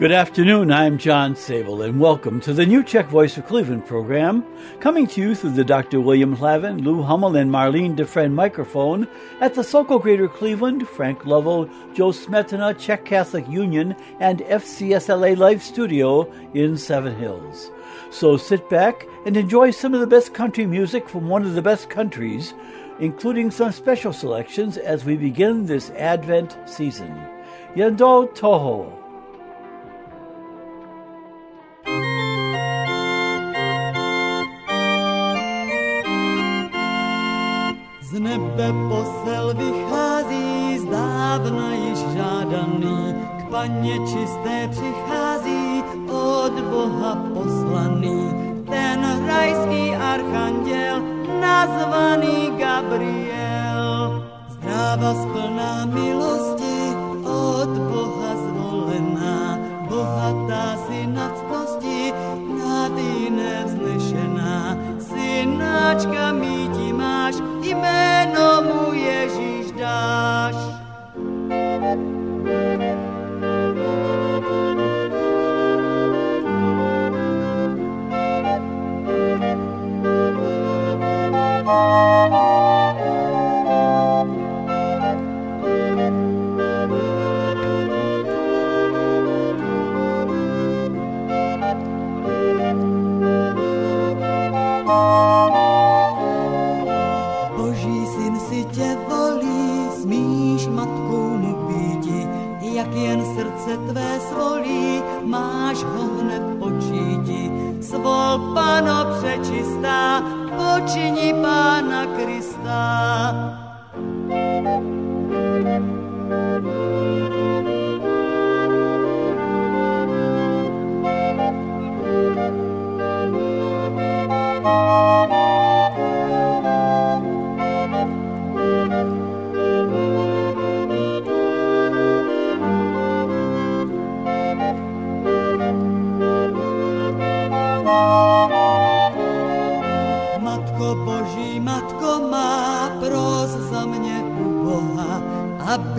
Good afternoon, I'm John Sabol, and welcome to the new Czech Voice of Cleveland program, coming to you through the Dr. William Hlavin, Lou Hummel, and Marlene DeFriend microphone at the Sokol Greater Cleveland, Frank Lovell, Joe Smetana, Czech Catholic Union, and FCSLA Live Studio in Seven Hills. So sit back and enjoy some of the best country music from one of the best countries, including some special selections as we begin this Advent season. Yendo Toho. Z nebe posel vychází, zdávna již žádaný, k paně čisté přichází, od Boha poslaný. Ten rajský archanděl, nazvaný Gabriel, zdráva splná milosti, od Boha zvolená, bohatá si nad nad jiné vznešená, synáčka míti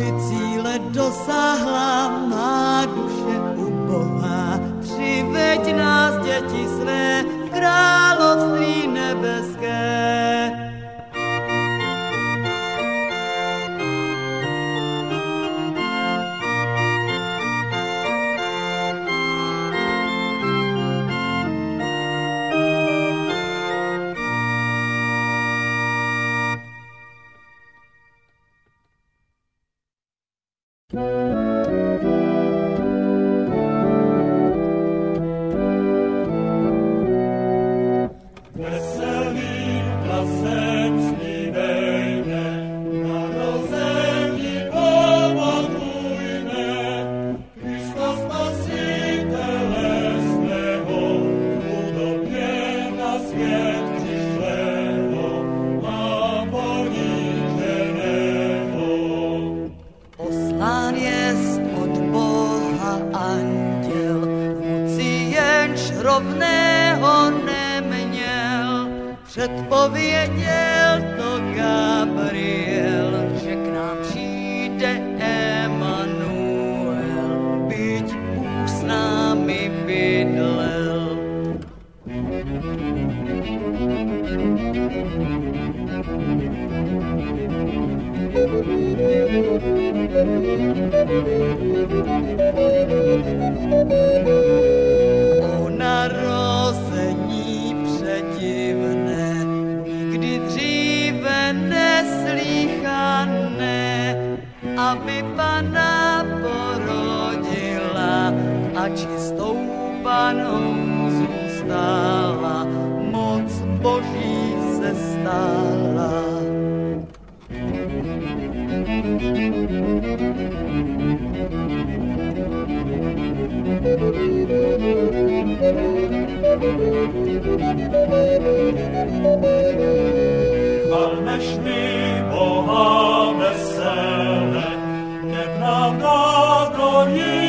aby nieprawda goniki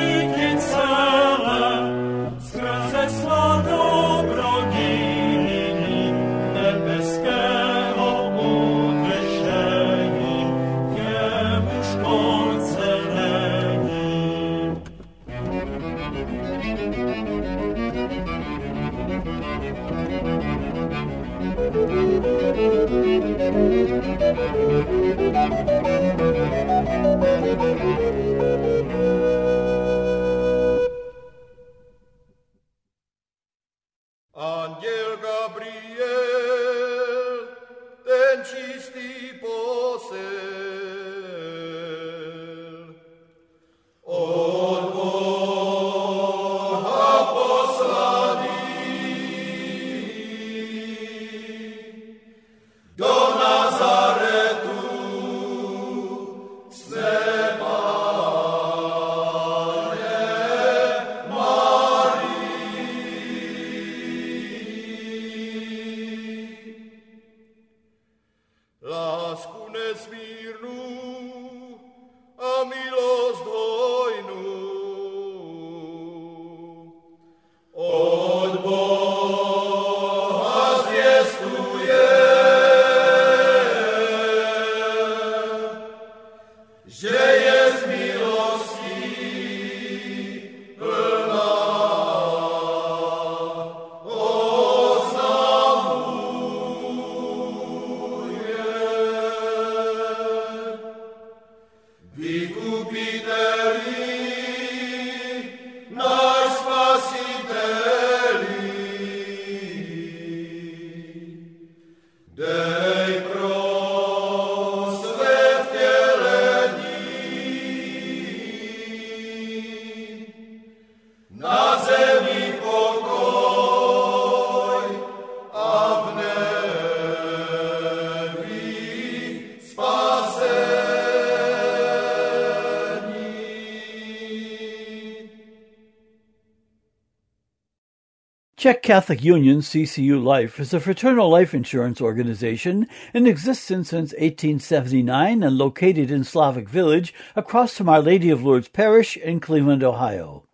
Czech Catholic Union CCU Life is a fraternal life insurance organization in existence since 1879 and located in Slavic Village across from Our Lady of Lourdes Parish in Cleveland, Ohio.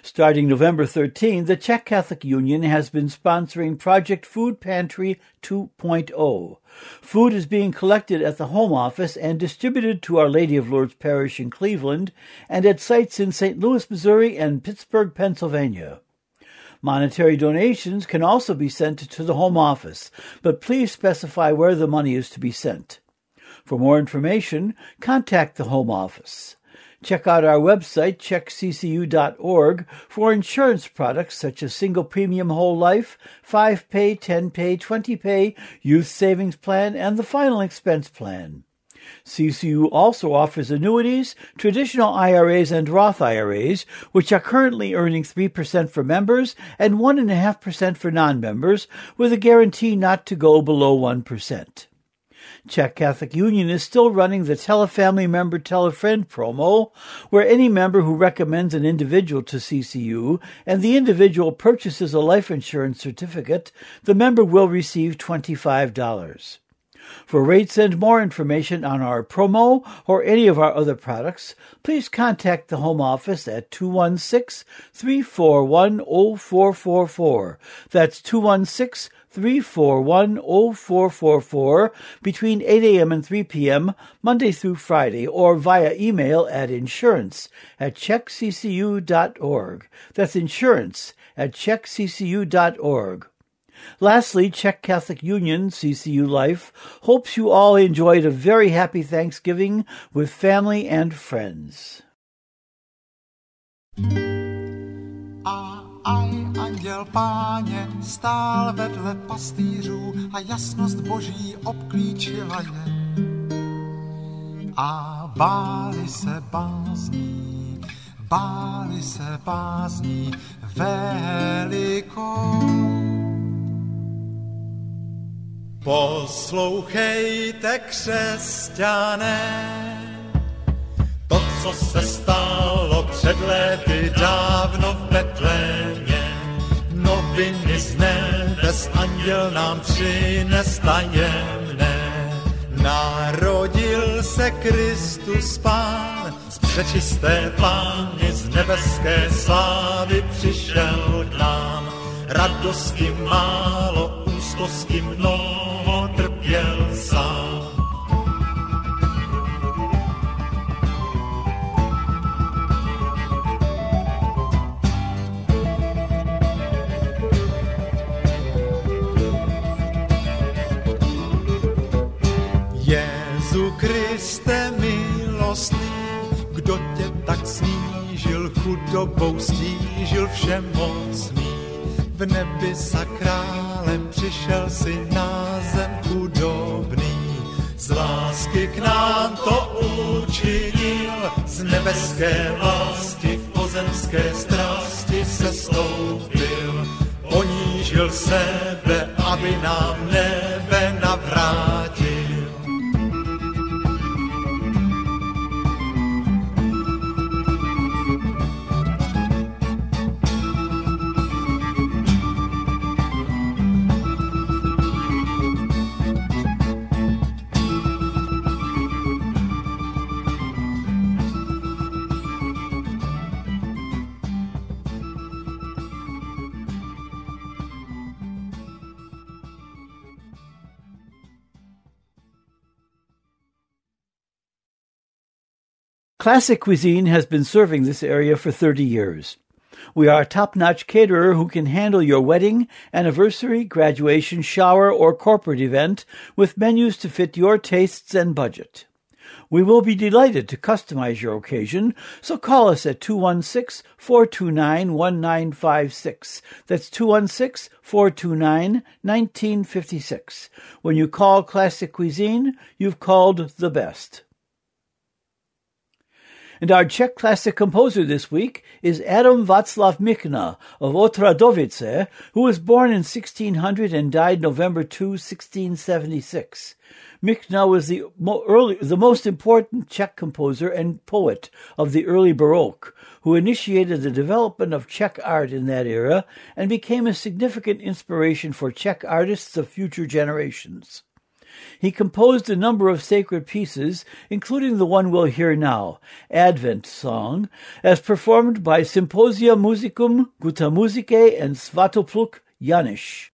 Starting November 13, the Czech Catholic Union has been sponsoring Project Food Pantry 2.0. Food is being collected at the home office and distributed to Our Lady of Lourdes Parish in Cleveland and at sites in St. Louis, Missouri and Pittsburgh, Pennsylvania. Monetary donations can also be sent to the home office, but please specify where the money is to be sent. For more information, contact the home office. Check out our website, checkccu.org, for insurance products such as single premium whole life, 5 pay, 10 pay, 20 pay, youth savings plan, and the final expense plan. CCU also offers annuities, traditional IRAs, and Roth IRAs, which are currently earning 3% for members and 1.5% for non-members, with a guarantee not to go below 1%. Czech Catholic Union is still running the Tell a Family Member Tell a Friend promo, where any member who recommends an individual to CCU and the individual purchases a life insurance certificate, the member will receive $25. For rates and more information on our promo or any of our other products, please contact the Home Office at 216 341 0444. That's 216 341 0444 between 8 a.m. and 3 p.m. Monday through Friday or via email at insurance at checkccu.org. That's insurance at checkccu.org. Lastly, Czech Catholic Union, CCU Life, hopes you all enjoyed a very happy Thanksgiving with family and friends. A aj anděl páně stál vedle pastýřů a jasnost boží obklíčila je. A báli se bázní, báli se bázní velikou. Poslouchejte, křesťané, to, co se stalo před lety dávno v Betlémě. Noviny z nebes anděl nám přines tajemné. Narodil se Kristus Pán, z přečisté pány, z nebeské slávy přišel k nám. Radosti málo, úzkosti mnoho, trpěl sám. Jezu Kriste milostný, kdo tě tak snížil, chudobou stížil všemocný. V nebi za králem přišel si na zem chudobný. Z lásky k nám to učinil, z nebeské vlasti v pozemské strasti se stoupil. Ponížil sebe, aby nám nebe navrátil. Classic Cuisine has been serving this area for 30 years. We are a top-notch caterer who can handle your wedding, anniversary, graduation, shower, or corporate event with menus to fit your tastes and budget. We will be delighted to customize your occasion, so call us at 216-429-1956. That's 216-429-1956. When you call Classic Cuisine, you've called the best. And our Czech classic composer this week is Adam Václav Michna of Otradovice, who was born in 1600 and died November 2, 1676. Michna was the, mo- early, the most important Czech composer and poet of the early Baroque, who initiated the development of Czech art in that era and became a significant inspiration for Czech artists of future generations. He composed a number of sacred pieces, including the one we'll hear now, Advent Song, as performed by Symposia Musicum Gutta Musicae and Svatopluk Jányš.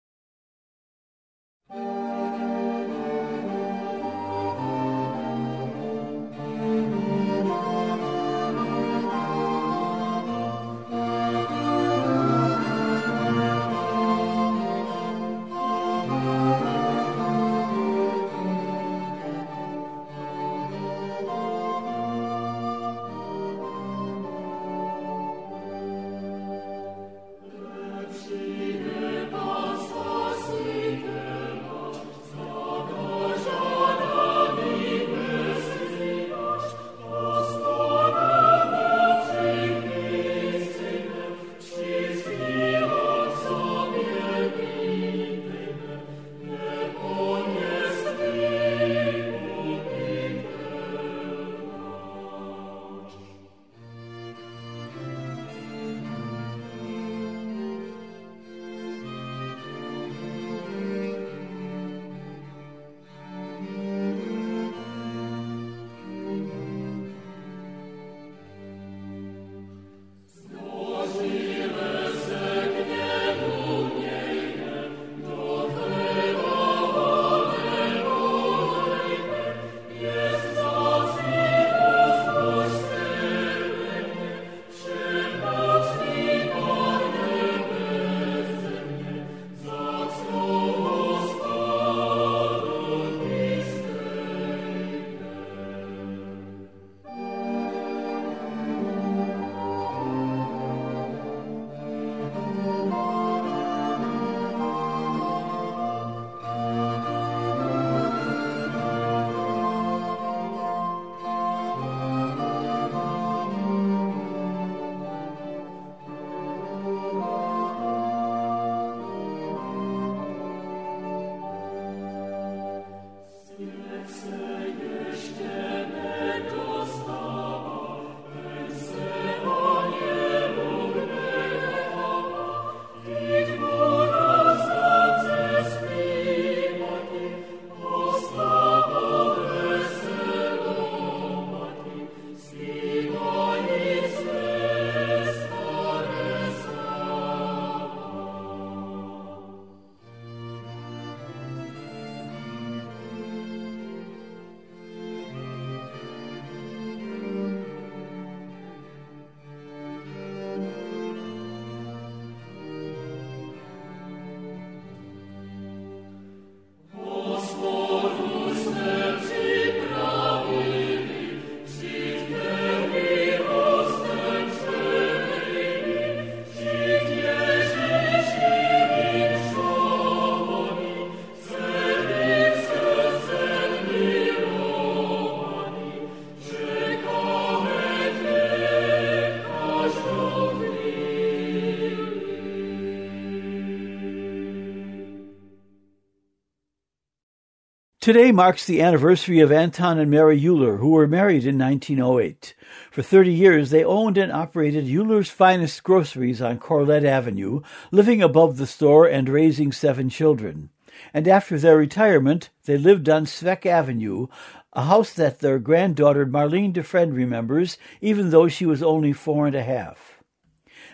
Today marks the anniversary of Anton and Mary Euler, who were married in 1908. For 30 years, they owned and operated Euler's finest groceries on Corlett Avenue, living above the store and raising seven children. And after their retirement, they lived on Sveck Avenue, a house that their granddaughter Marlene Dufresne remembers, even though she was only four and a half.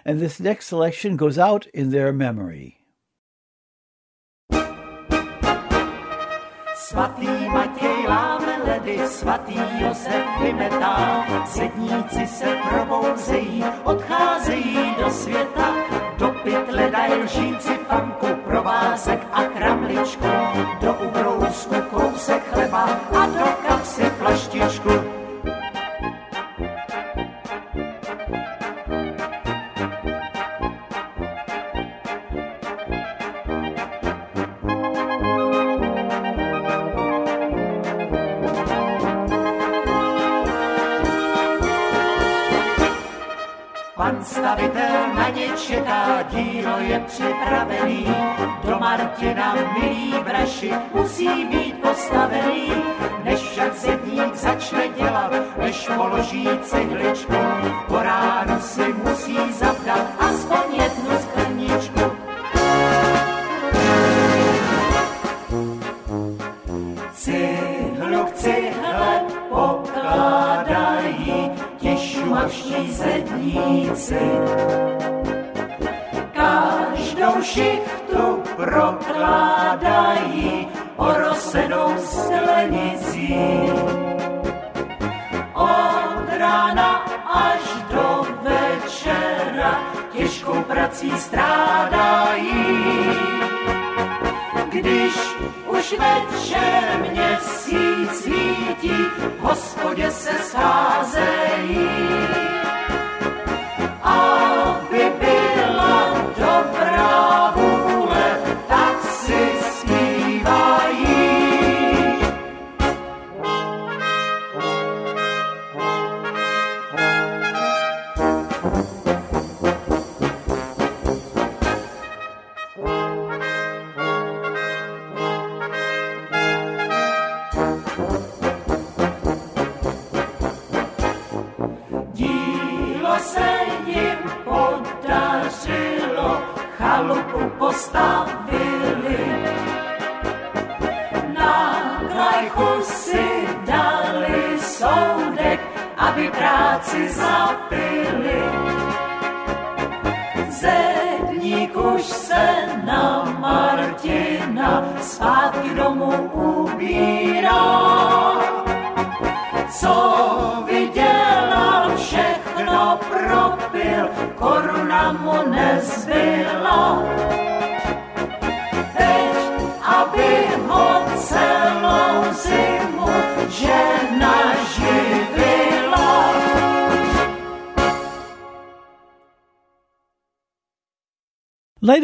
And this next selection goes out in their memory. Svatý Matěj láme ledy, svatý Josef vymetá, sedníci se probouzejí, odcházejí do světa, do pytle dají lžíci fanku, provázek a kramličku, do ubrousku kousek chleba a do kapsy plaštičku. Stavitel na ně čeká, dílo je připravený. Do Martina, milí braši, musí být postavený, než však zedník začne dělat, než položí cihličku. Po ránu si musí zavdat aspoň jednu skleničku. Cihlu k cihle pokládají šumavští zedníci. Každou šichtu prokládají orosenou stelenicí. Od rána až do večera těžkou prací strádají. Když už večer měsíc svítí, hospodě se scházejí.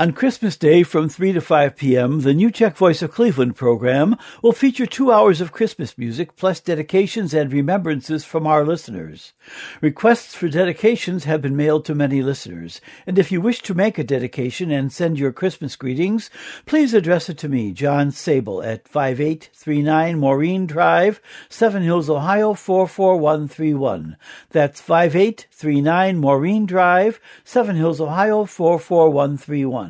On Christmas Day from 3 to 5 p.m., the New Czech Voice of Cleveland program will feature two hours of Christmas music plus dedications and remembrances from our listeners. Requests for dedications have been mailed to many listeners, and if you wish to make a dedication and send your Christmas greetings, please address it to me, John Sabol, at 5839 Maureen Drive, Seven Hills, Ohio 44131. That's 5839 Maureen Drive, Seven Hills, Ohio 44131.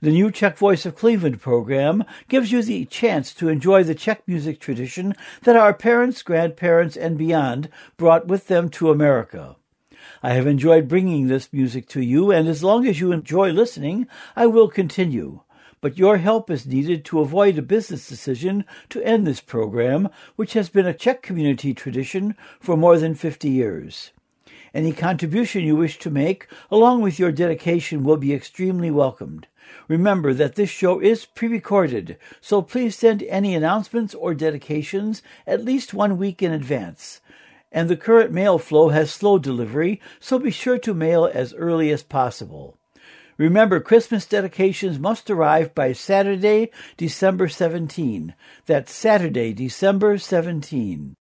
The new Czech Voice of Cleveland program gives you the chance to enjoy the Czech music tradition that our parents, grandparents, and beyond brought with them to America. I have enjoyed bringing this music to you, and as long as you enjoy listening, I will continue. But your help is needed to avoid a business decision to end this program, which has been a Czech community tradition for more than 50 years. Any contribution you wish to make, along with your dedication, will be extremely welcomed. Remember that this show is pre-recorded, so please send any announcements or dedications at least one week in advance. And the current mail flow has slow delivery, so be sure to mail as early as possible. Remember, Christmas dedications must arrive by Saturday, December 17. That's Saturday, December 17.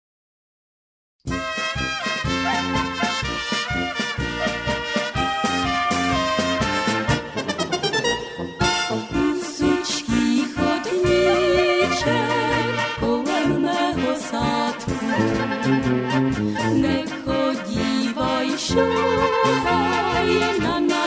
večer kolem mého sádku. Nechodívaj, šouchaj na nás.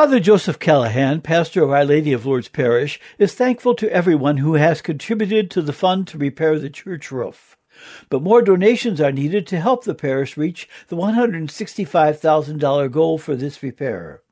Father Joseph Callahan, pastor of Our Lady of Lourdes Parish, is thankful to everyone who has contributed to the fund to repair the church roof. But more donations are needed to help the parish reach the $165,000 goal for this repair.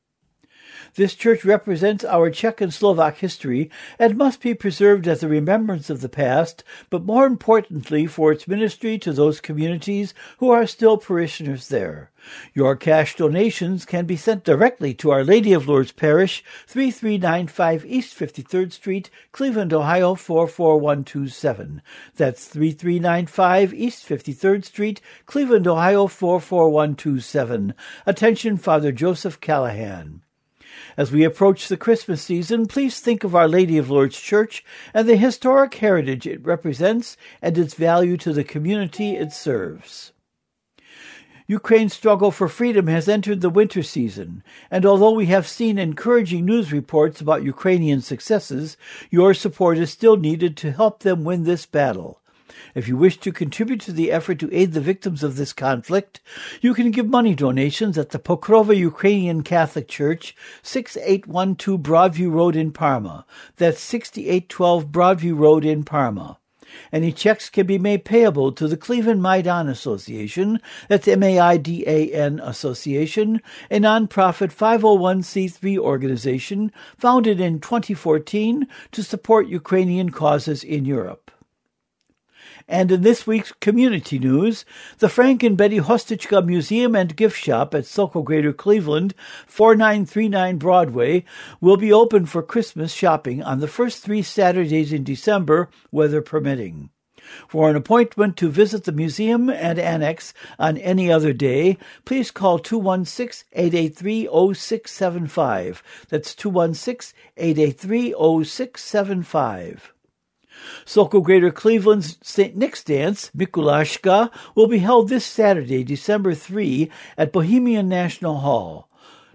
This church represents our Czech and Slovak history and must be preserved as a remembrance of the past, but more importantly for its ministry to those communities who are still parishioners there. Your cash donations can be sent directly to Our Lady of Lourdes Parish, 3395 East 53rd Street, Cleveland, Ohio 44127. That's 3395 East 53rd Street, Cleveland, Ohio 44127. Attention, Father Joseph Callahan. As we approach the Christmas season, please think of Our Lady of Lourdes Church and the historic heritage it represents and its value to the community it serves. Ukraine's struggle for freedom has entered the winter season, and although we have seen encouraging news reports about Ukrainian successes, your support is still needed to help them win this battle. If you wish to contribute to the effort to aid the victims of this conflict, you can give money donations at the Pokrova Ukrainian Catholic Church, 6812 Broadview Road in Parma. That's 6812 Broadview Road in Parma. Any checks can be made payable to the Cleveland Maidan Association, that's M-A-I-D-A-N Association, a nonprofit 501c3 organization founded in 2014 to support Ukrainian causes in Europe. And in this week's community news, the Frank and Betty Hostichka Museum and Gift Shop at Sokol Greater Cleveland, 4939 Broadway, will be open for Christmas shopping on the first three Saturdays in December, weather permitting. For an appointment to visit the museum and annex on any other day, please call 216-883-0675. That's 216-883-0675. Sokol Greater Cleveland's St. Nick's Dance, Mikulashka, will be held this Saturday, December 3 at Bohemian National Hall.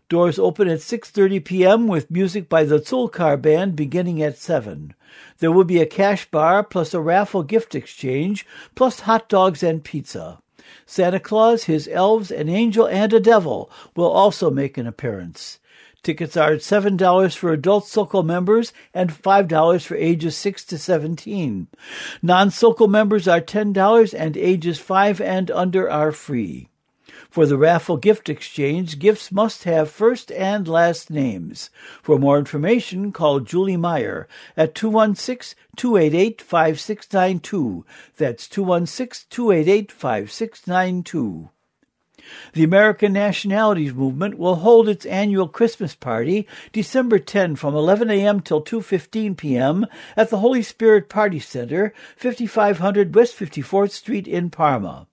Doors open at 6:30 p.m. with music by the Zulkar Band beginning at 7. There will be a cash bar plus a raffle gift exchange plus hot dogs and pizza. Santa Claus, his elves, an angel, and a devil will also make an appearance. Tickets are $7 for adult Sokol members and $5 for ages 6 to 17. Non-Sokol members are $10 and ages 5 and under are free. For the raffle gift exchange, gifts must have first and last names. For more information, call Julie Meyer at 216-288-5692. That's 216-288-5692. The American Nationalities Movement will hold its annual Christmas party December 10 from 11 a.m. till 2:15 p.m. at the Holy Spirit Party Center, 5500 West 54th Street in Parma.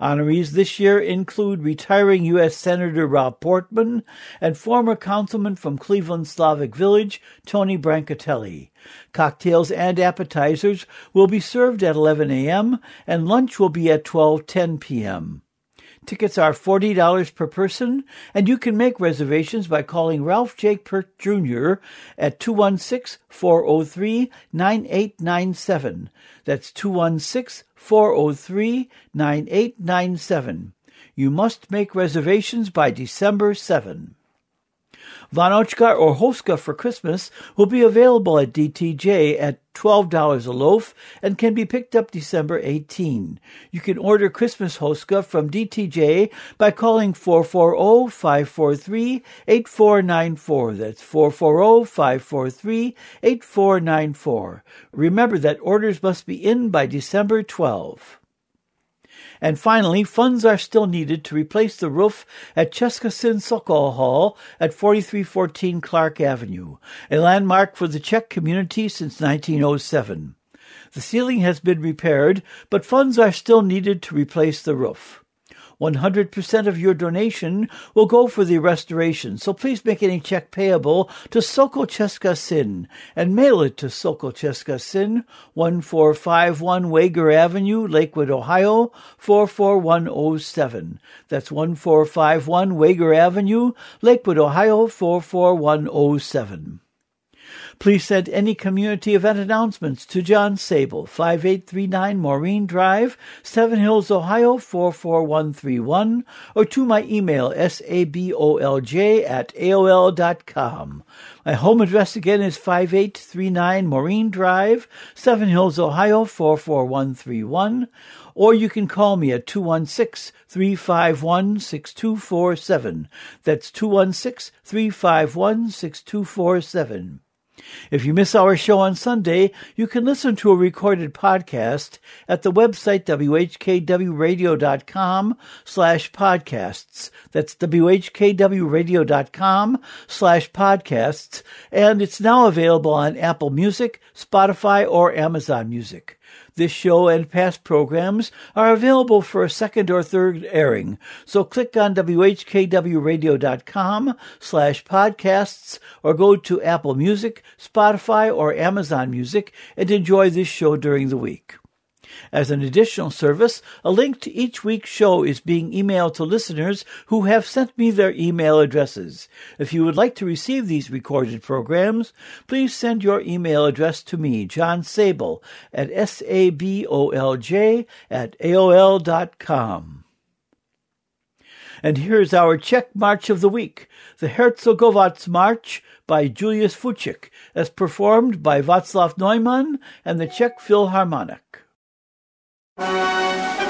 Honorees this year include retiring U.S. Senator Rob Portman and former councilman from Cleveland Slavic Village, Tony Brancatelli. Cocktails and appetizers will be served at 11 a.m. and lunch will be at 12:10 p.m. Tickets are $40 per person, and you can make reservations by calling Ralph Jake Pert Jr. at 216-403-9897. That's 216-403-9897. You must make reservations by December 7. Vanochka or Hoska for Christmas will be available at DTJ at $12 a loaf and can be picked up December 18. You can order Christmas Hoska from DTJ by calling 440-543-8494. That's 440-543-8494. Remember that orders must be in by December 12. And finally, funds are still needed to replace the roof at Cheska Sin Sokol Hall at 4314 Clark Avenue, a landmark for the Czech community since 1907. The ceiling has been repaired, but funds are still needed to replace the roof. 100% of your donation will go for the restoration, so please make any check payable to Sokol Cheska Sin and mail it to Sokol Cheska Sin, 1451 Wager Avenue, Lakewood, Ohio, 44107. That's 1451 Wager Avenue, Lakewood, Ohio, 44107. Please send any community event announcements to John Sabol, 5839 Maureen Drive, Seven Hills, Ohio 44131, or to my email sabolj at aol.com. My home address again is 5839 Maureen Drive, Seven Hills, Ohio 44131, or you can call me at 216 351 6247. That's 216 351 6247. If you miss our show on Sunday, you can listen to a recorded podcast at the website whkwradio.com slash podcasts. That's whkwradio.com slash podcasts, and it's now available on Apple Music, Spotify, or Amazon Music. This show and past programs are available for a second or third airing, so click on whkwradio.com slash podcasts or go to Apple Music, Spotify, or Amazon Music and enjoy this show during the week. As an additional service, a link to each week's show is being emailed to listeners who have sent me their email addresses. If you would like to receive these recorded programs, please send your email address to me, John Sabol, at S-A-B-O-L-J at AOL.com. And here's our Czech March of the Week, the Hercegovac March by Julius Fučík, as performed by Václav Neumann and the Czech Philharmonic. Música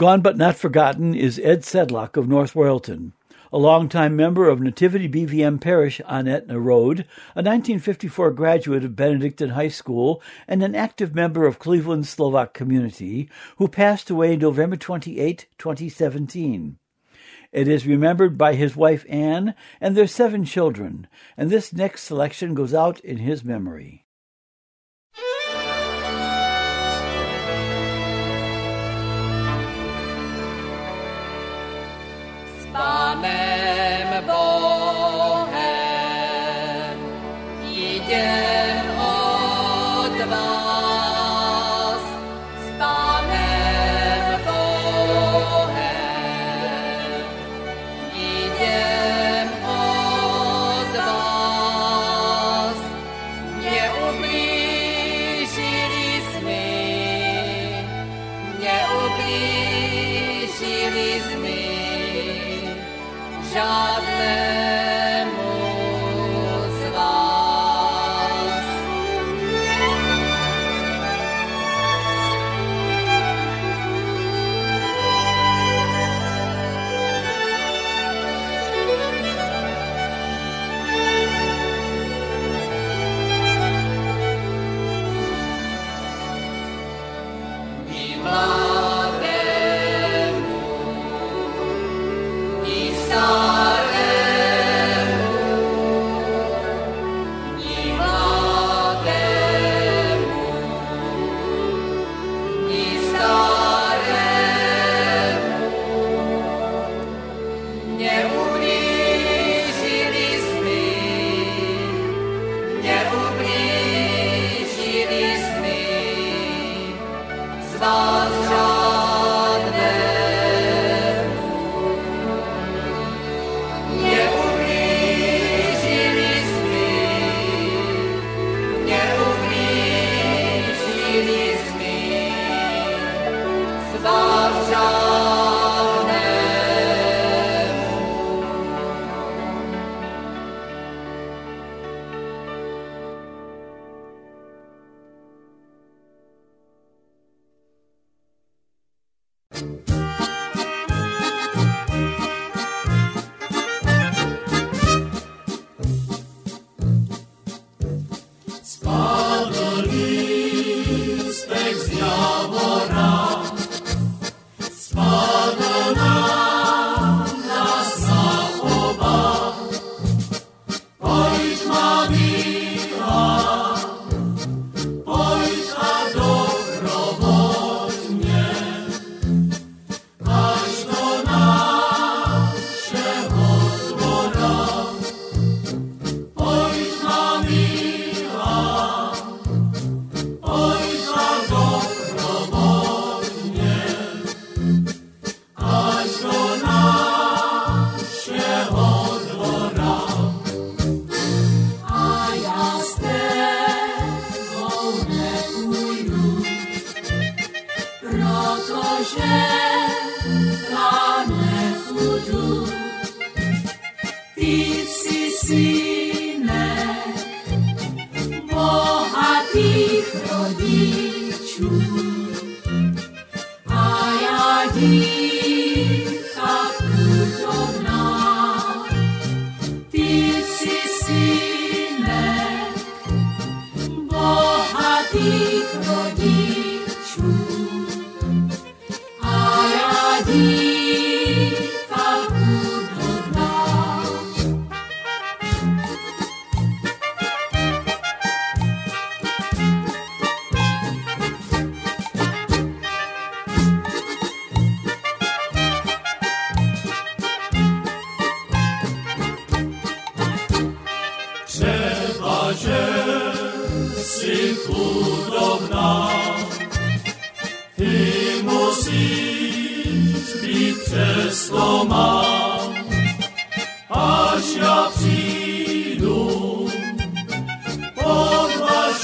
Gone but not forgotten is Ed Sedlock of North Royalton, a longtime member of Nativity BVM Parish on Aetna Road, a 1954 graduate of Benedictine High School, and an active member of Cleveland's Slovak community, who passed away November 28, 2017. It is remembered by his wife Anne and their seven children, and this next selection goes out in his memory. Jamais, chérie, jamais, jamais.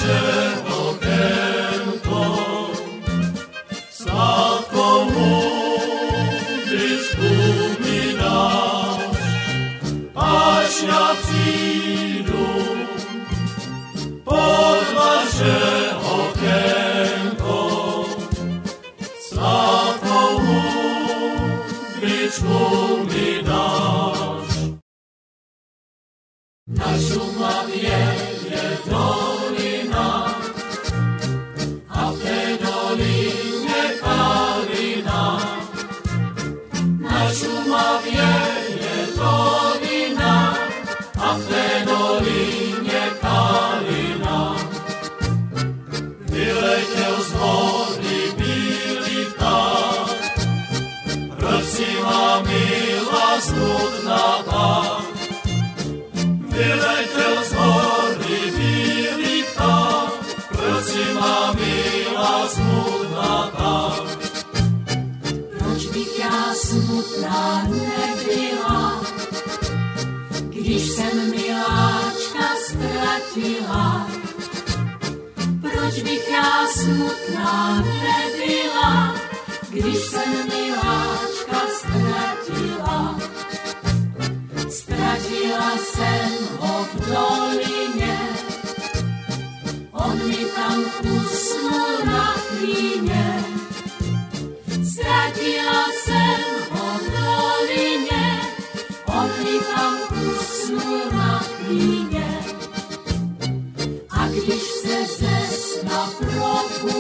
Vaše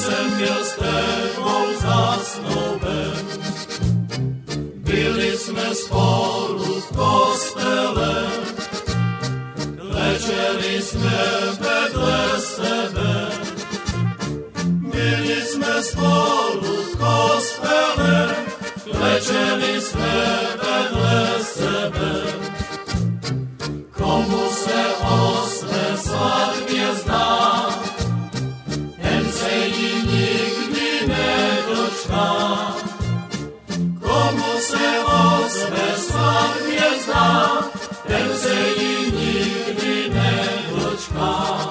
jsem byl s tebou zasnouben. Byli jsme spolu v kostele, klečeli jsme vedle sebe. Byli jsme spolu v kostele, klečeli jsme vedle sebe. Komu se o své svatbě zdá, nedočká. Komu se o své svatbě zdá, ten se jí nikdy nedočká.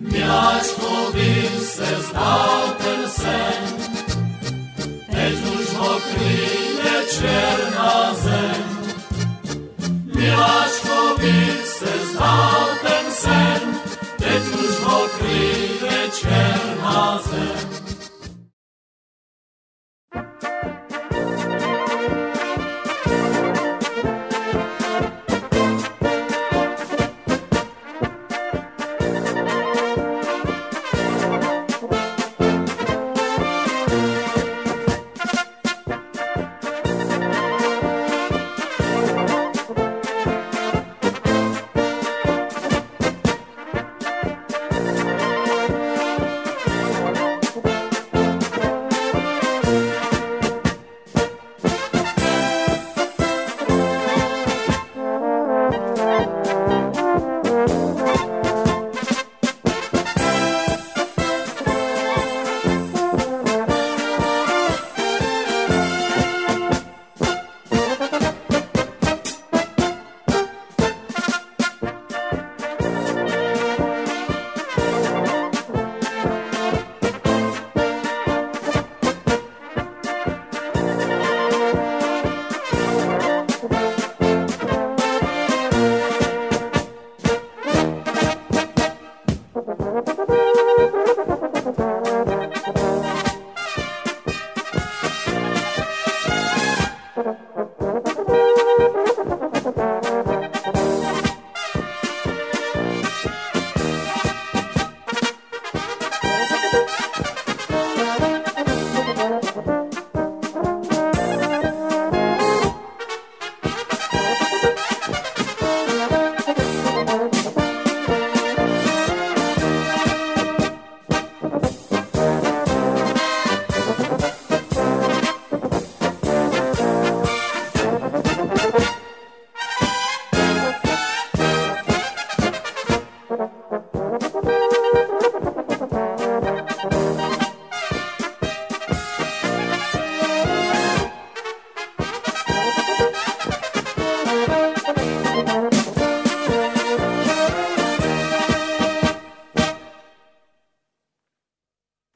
Miláčkovi se zdál ten sen, teď už ho kryje černá zem. Miláčkovi se zdál ten sen, teď už ho kryje černá zem.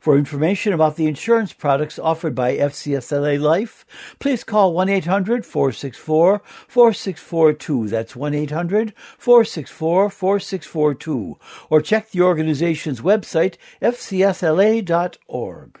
For information about the insurance products offered by FCSLA Life, please call 1-800-464-4642. That's 1-800-464-4642. Or check the organization's website, fcsla.org.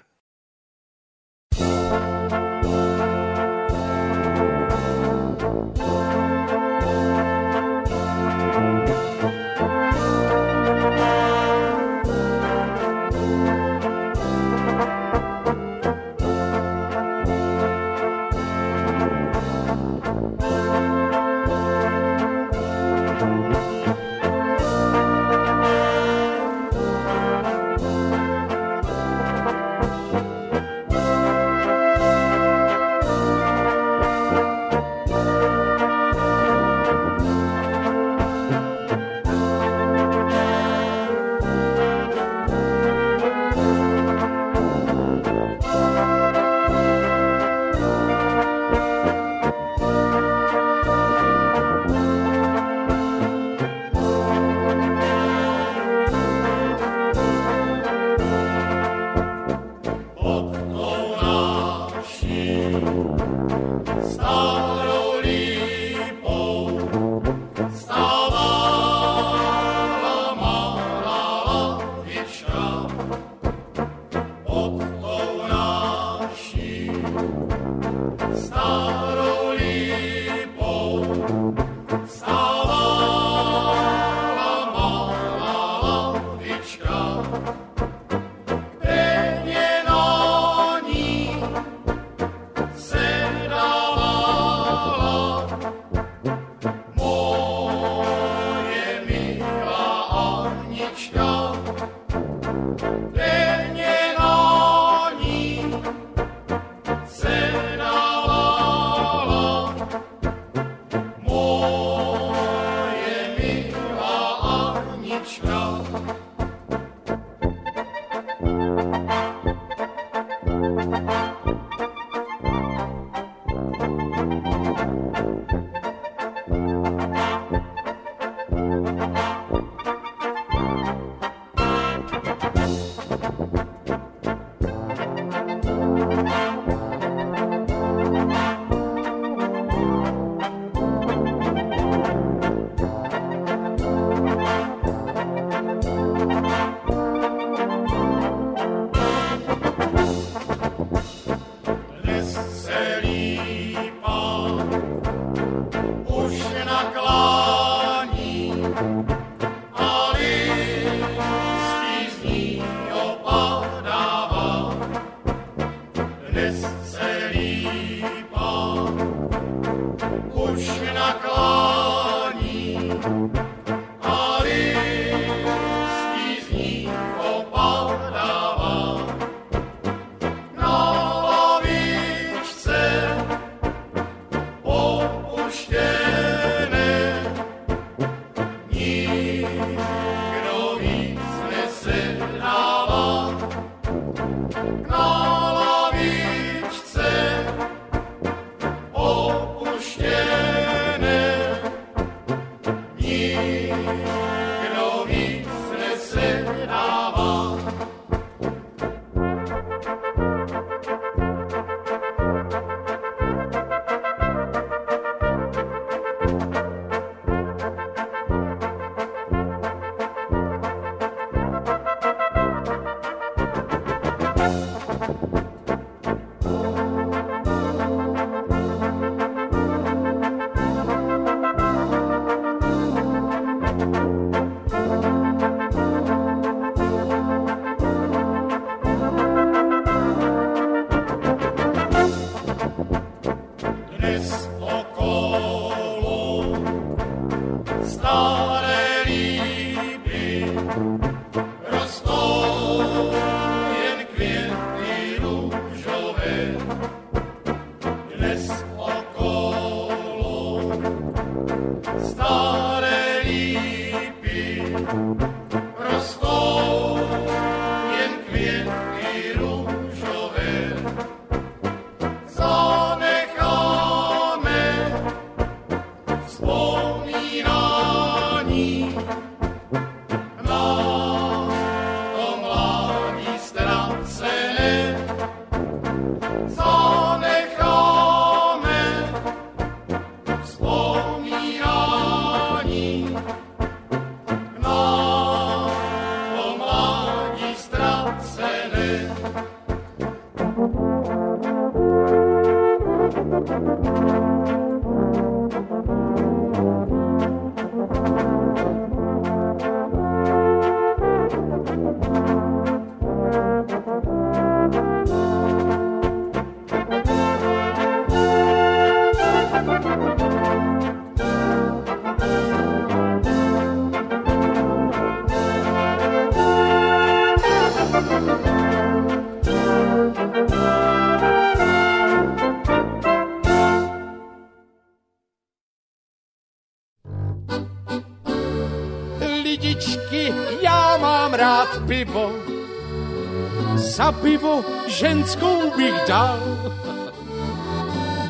pivo ženskou bych dal.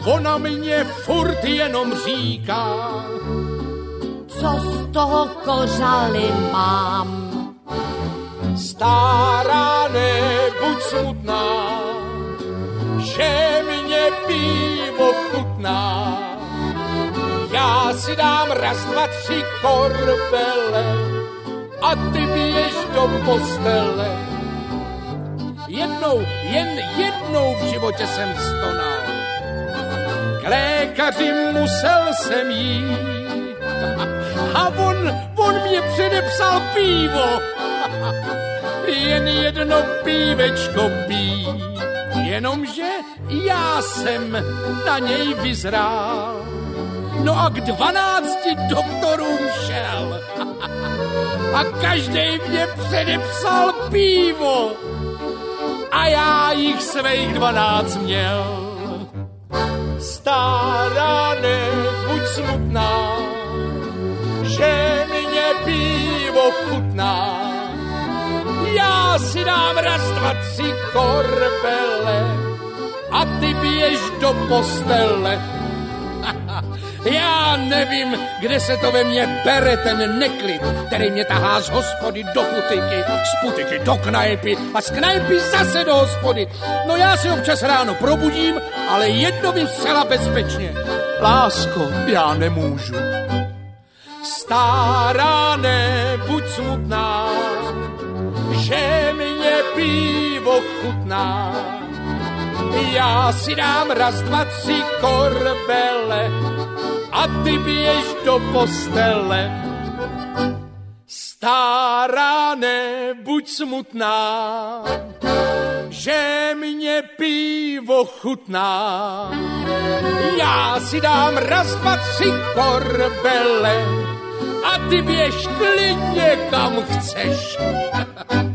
Ona mě furt jenom říká, Co z toho kořaly mám? stará nebuď smutná, že mě pivo chutná. Já si dám raz, dva, tři korbele a ty běž do postele. Jednou, jen jednou v životě jsem stonal. K lékaři musel jsem jít a on, on mě předepsal pivo. Jen jedno pívečko pí, jenomže já jsem na něj vyzrál. No a k dvanácti doktorům šel a každý mě předepsal pivo a já jich svých dvanáct měl. Stará nebuď smutná, že mě pivo chutná. Já si dám raz, dva, tři korbele a ty běž do postele. Já nevím, kde se to ve mně bere ten neklid, který mě tahá z hospody do putiky, z putiky do knajpy a z knajpy zase do hospody. No já si občas ráno probudím, ale jedno vím zcela bezpečně. Lásko, já nemůžu. Stará, nebuď smutná, že mě pivo chutná. Já si dám raz, dva, tři korbele a ty běž do postele. Stará, nebuď smutná, že mě pivo chutná. Já si dám raz, dva, tři korbele a ty běž klidně kam chceš.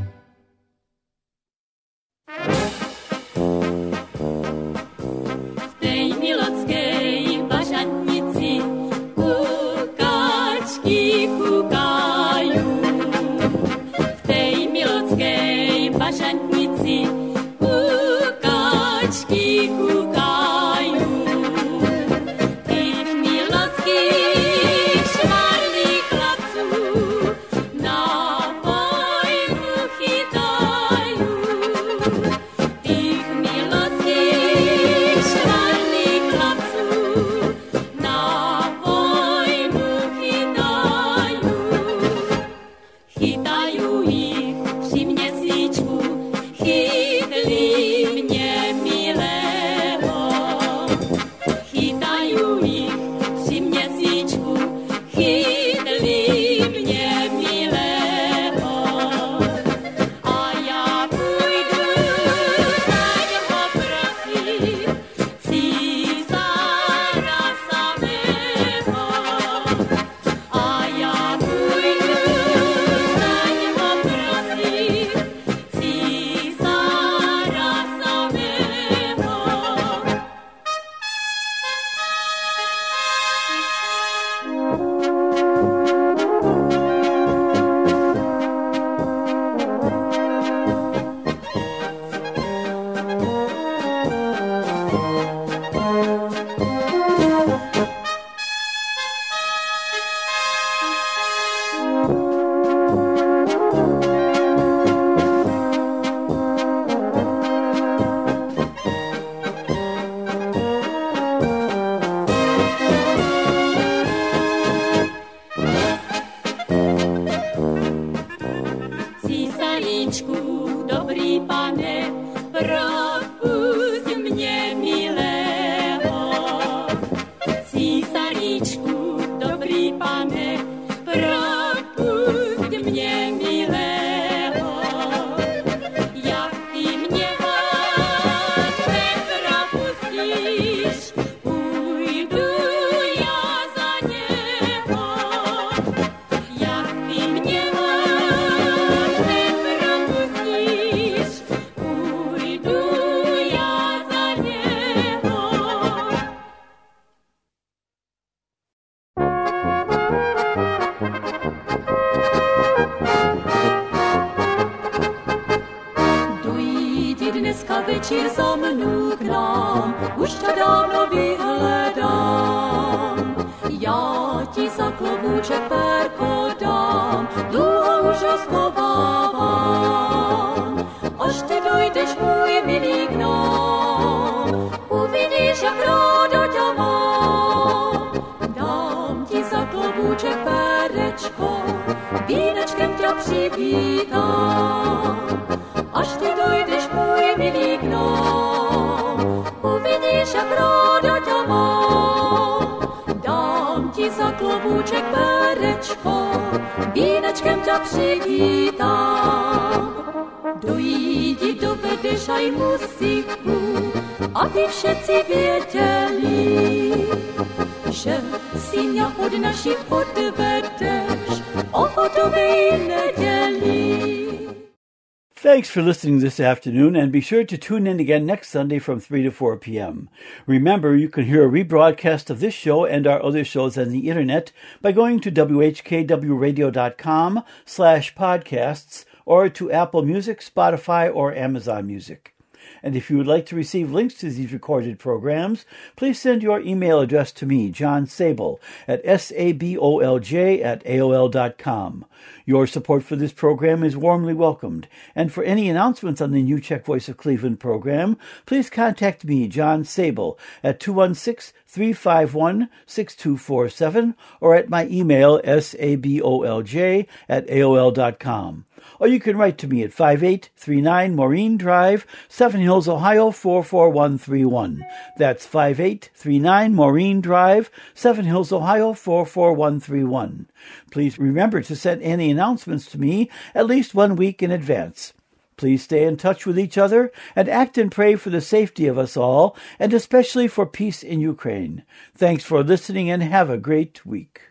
for listening this afternoon, and be sure to tune in again next Sunday from 3 to 4 p.m. Remember, you can hear a rebroadcast of this show and our other shows on the internet by going to whkwradio.com slash podcasts or to Apple Music, Spotify, or Amazon Music. And if you would like to receive links to these recorded programs, please send your email address to me, John Sabol, at sabolj at aol.com. Your support for this program is warmly welcomed. And for any announcements on the New Czech Voice of Cleveland program, please contact me, John Sabol, at 216-351-6247 or at my email, sabolj at aol.com. Or you can write to me at 5839 Maureen Drive, Seven Hills, Ohio 44131. That's 5839 Maureen Drive, Seven Hills, Ohio 44131. Please remember to send any announcements to me at least one week in advance. Please stay in touch with each other and act and pray for the safety of us all, and especially for peace in Ukraine. Thanks for listening and have a great week.